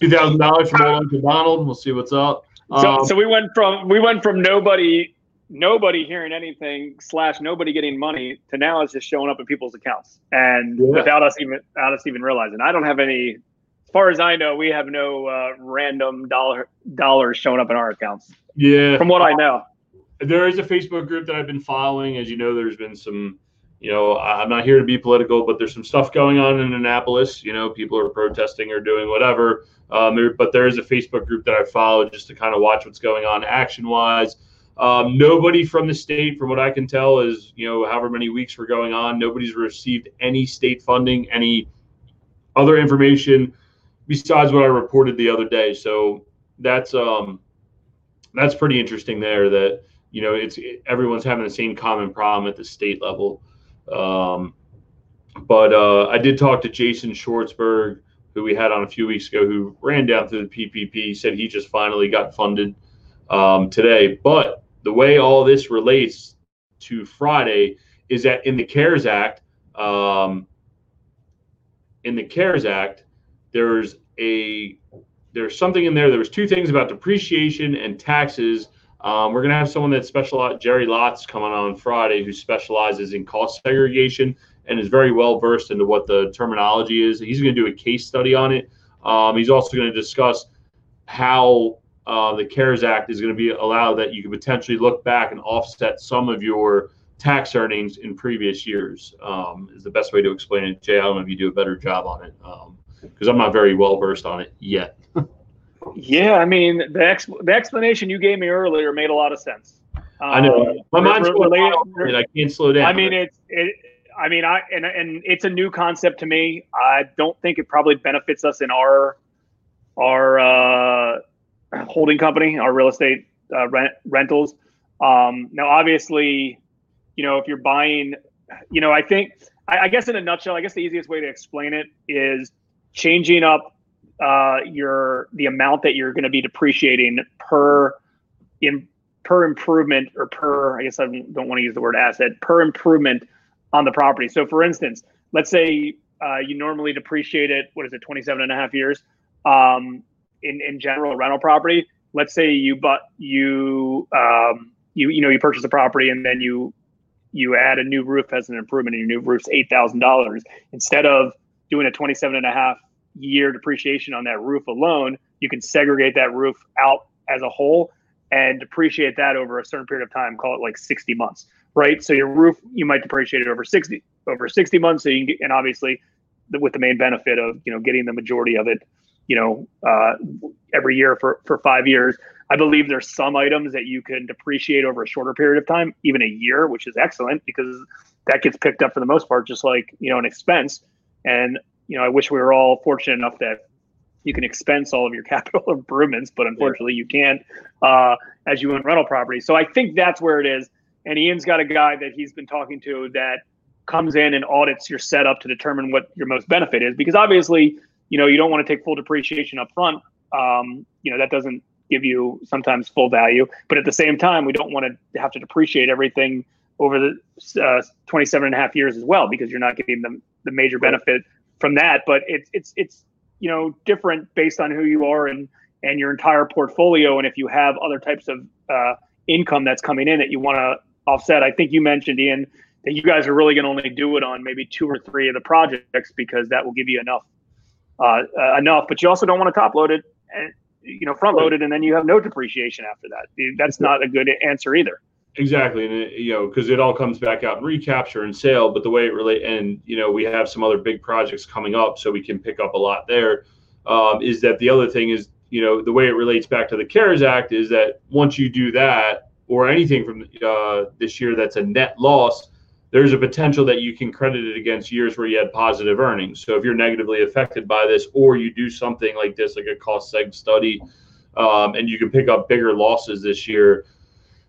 two thousand dollars from old Uncle Donald. We'll see what's up. Um, so, so we went from we went from nobody nobody hearing anything slash nobody getting money to now it's just showing up in people's accounts and yeah. without us even without us even realizing. I don't have any. As far as I know, we have no uh, random dollar dollars showing up in our accounts. Yeah, from what I know, there is a Facebook group that I've been following. As you know, there's been some you know, I'm not here to be political, but there's some stuff going on in Annapolis. You know, people are protesting or doing whatever. Um, there, but there is a Facebook group that I follow just to kind of watch what's going on action wise. Um, nobody from the state, from what I can tell, is you know however many weeks we're going on, nobody's received any state funding, any other information besides what I reported the other day. So that's um, that's pretty interesting there. That you know it's everyone's having the same common problem at the state level. Um, but uh, I did talk to Jason Schwartzberg, who we had on a few weeks ago, who ran down through the PPP. Said he just finally got funded um, today. But the way all this relates to Friday is that in the CARES Act, um, in the CARES Act, there's a there's something in there. There was two things about depreciation and taxes um, we're going to have someone that specializes, Jerry Lotz, coming on Friday, who specializes in cost segregation and is very well versed into what the terminology is. He's going to do a case study on it. Um, he's also going to discuss how uh, the CARES Act is going to be allowed that you can potentially look back and offset some of your tax earnings in previous years. Um, is the best way to explain it. Jay, I don't know if you do a better job on it because um, I'm not very well versed on it yet. Yeah, I mean the ex- the explanation you gave me earlier made a lot of sense. Um, I know um, my mind's related, I can't slow down. I mean it's it. I mean I and and it's a new concept to me. I don't think it probably benefits us in our our uh, holding company, our real estate uh, rent rentals. Um, now, obviously, you know if you're buying, you know I think I, I guess in a nutshell, I guess the easiest way to explain it is changing up uh, your the amount that you're going to be depreciating per in per improvement or per I guess I don't want to use the word asset per improvement on the property. So for instance, let's say uh, you normally depreciate it what is it 27 and a half years um, in in general rental property. Let's say you but you um, you you know you purchase a property and then you you add a new roof as an improvement and your new roof's eight thousand dollars instead of doing a 27 and a half year depreciation on that roof alone, you can segregate that roof out as a whole and depreciate that over a certain period of time, call it like 60 months, right? So your roof, you might depreciate it over 60 over 60 months. So you can get, and obviously with the main benefit of, you know, getting the majority of it, you know, uh, every year for, for five years. I believe there's some items that you can depreciate over a shorter period of time, even a year, which is excellent because that gets picked up for the most part, just like, you know, an expense. And you know, I wish we were all fortunate enough that you can expense all of your capital improvements, but unfortunately you can't uh, as you own rental property. So I think that's where it is. And Ian's got a guy that he's been talking to that comes in and audits your setup to determine what your most benefit is. Because obviously, you know, you don't want to take full depreciation up front. Um, you know, that doesn't give you sometimes full value. But at the same time, we don't want to have to depreciate everything over the uh, 27 and a half years as well, because you're not getting the, the major benefit from that. But it's it's it's you know different based on who you are and and your entire portfolio, and if you have other types of uh, income that's coming in that you want to offset. I think you mentioned Ian that you guys are really going to only do it on maybe two or three of the projects because that will give you enough uh, enough. But you also don't want to top load it and you know front load it, and then you have no depreciation after that. That's not a good answer either. Exactly, and it, you know, because it all comes back out in recapture and sale. But the way it relate, and you know, we have some other big projects coming up, so we can pick up a lot there. Um, is that the other thing is, you know, the way it relates back to the CARES Act is that once you do that, or anything from uh, this year that's a net loss, there's a potential that you can credit it against years where you had positive earnings. So if you're negatively affected by this, or you do something like this, like a cost seg study, um, and you can pick up bigger losses this year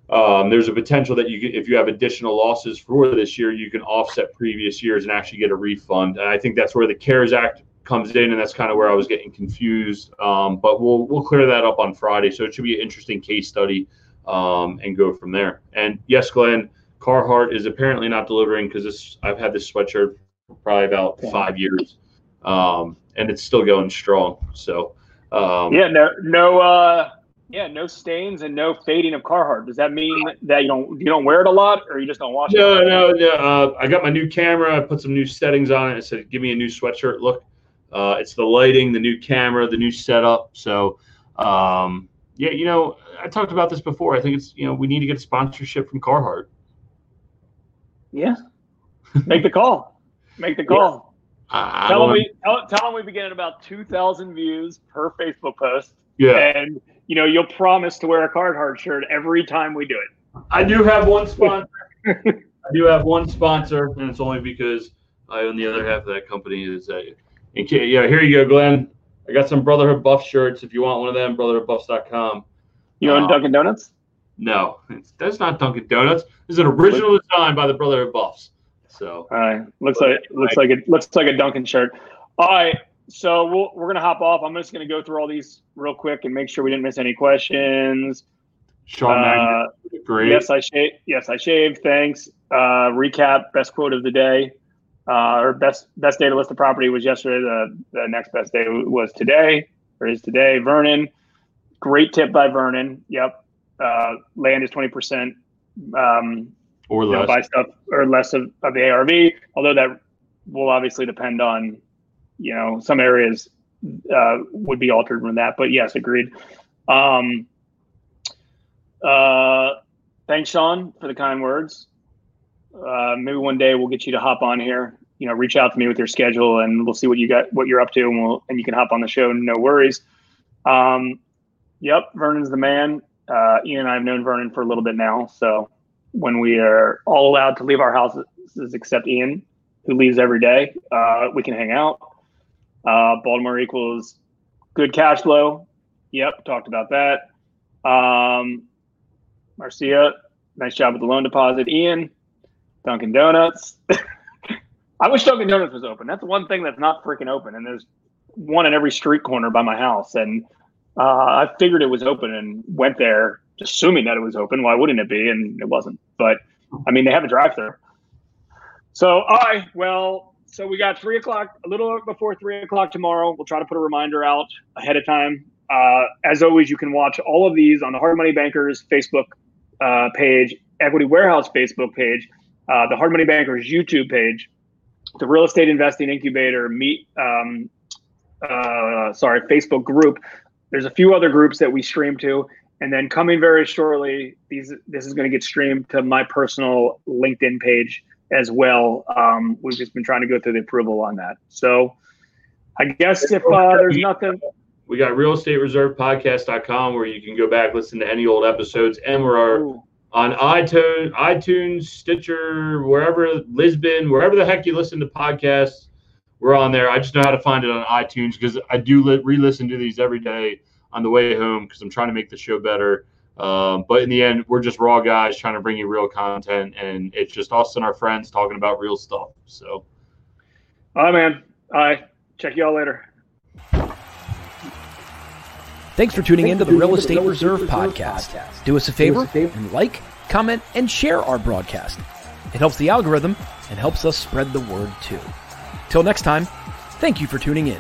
um, there's a potential that you if you have additional losses for this year, you can offset previous years and actually get a refund. And I think that's where the CARES Act comes in, and that's kind of where I was getting confused. Um, but we'll we'll clear that up on Friday, so it should be an interesting case study um, and go from there. And yes, Glenn, Carhartt is apparently not delivering because this I've had this sweatshirt for probably about five years, um, and it's still going strong. So um, yeah, no, no, uh, yeah, no stains and no fading of Carhartt. Does that mean that you don't you don't wear it a lot, or you just don't wash no, it? No, no, uh, I got my new camera. I put some new settings on it. I said, "Give me a new sweatshirt look." Uh, it's the lighting, the new camera, the new setup. So, um, yeah, you know, I talked about this before. I think it's you know we need to get a sponsorship from Carhartt. Yeah, make the call. Make the call. I, tell I them we tell, tell them we begin at about two thousand views per Facebook post. Yeah, and you know you'll promise to wear a Carhartt shirt every time we do it. I do have one sponsor. I do have one sponsor, and it's only because I own the other half of that company. Is a Okay, yeah, here you go, Glenn. I got some Brotherhood Buff shirts. If you want one of them, brotherhoodbuffs.com. You own Um, Dunkin' Donuts? No, that's not Dunkin' Donuts. This is an original design by the Brotherhood of Buffs. So All right, looks like looks like it looks like a Dunkin' shirt. All right, so we'll, we're gonna hop off. I'm just gonna go through all these real quick and make sure we didn't miss any questions. Sean Uh, great. Yes, I shaved. Yes, I shaved. Thanks. Uh, recap. Best quote of the day, uh, or best best day to list the property was yesterday. The the next best day was today, or is today. Vernon, great tip by Vernon. Yep. Uh, land is twenty percent. Um, or know, less. buy stuff or less of, of the ARV. Although that will obviously depend on, you know, some areas uh, would be altered from that. But yes, agreed. Um, uh, thanks, Sean, for the kind words. Uh, maybe one day we'll get you to hop on here. You know, reach out to me with your schedule, and we'll see what you got, what you're up to, and we'll and you can hop on the show. No worries. Um, yep, Vernon's the man. Uh, Ian and I have known Vernon for a little bit now, so when we are all allowed to leave our houses except Ian, who leaves every day, uh, we can hang out. Uh, Baltimore equals good cash flow. Yep, talked about that. Um, Marcia, nice job with the loan deposit. Ian, Dunkin' Donuts. I wish Dunkin' Donuts was open. That's one thing that's not freaking open, and there's one in every street corner by my house. And uh, I figured it was open and went there, assuming that it was open. Why wouldn't it be? And it wasn't. But I mean, they have a drive-through. So, right. Well, so we got three o'clock, a little before three o'clock tomorrow. We'll try to put a reminder out ahead of time. Uh, as always, you can watch all of these on the Hard Money Bankers Facebook uh, page, Equity Warehouse Facebook page, uh, the Hard Money Bankers YouTube page, the Real Estate Investing Incubator Meet, um, uh, sorry, Facebook group. There's a few other groups that we stream to, and then coming very shortly, these this is going to get streamed to my personal LinkedIn page as well. Um, we've just been trying to go through the approval on that. So I guess if uh, there's nothing. We got real estate reserve podcast.com where you can go back, listen to any old episodes, and we're Ooh, on iTunes, iTunes, Stitcher, wherever, Lisbon, wherever the heck you listen to podcasts, we're on there. I just know how to find it on iTunes because I do li- re-listen to these every day on the way home because I'm trying to make the show better. Um, but in the end, we're just raw guys trying to bring you real content, and it's just us and our friends talking about real stuff. So, all right, man. All right. Check y'all later. Thanks for tuning in to the Real Estate Reserve podcast. Do us a favor and like, comment, and share our broadcast. It helps the algorithm and helps us spread the word too. Till next time, thank you for tuning in.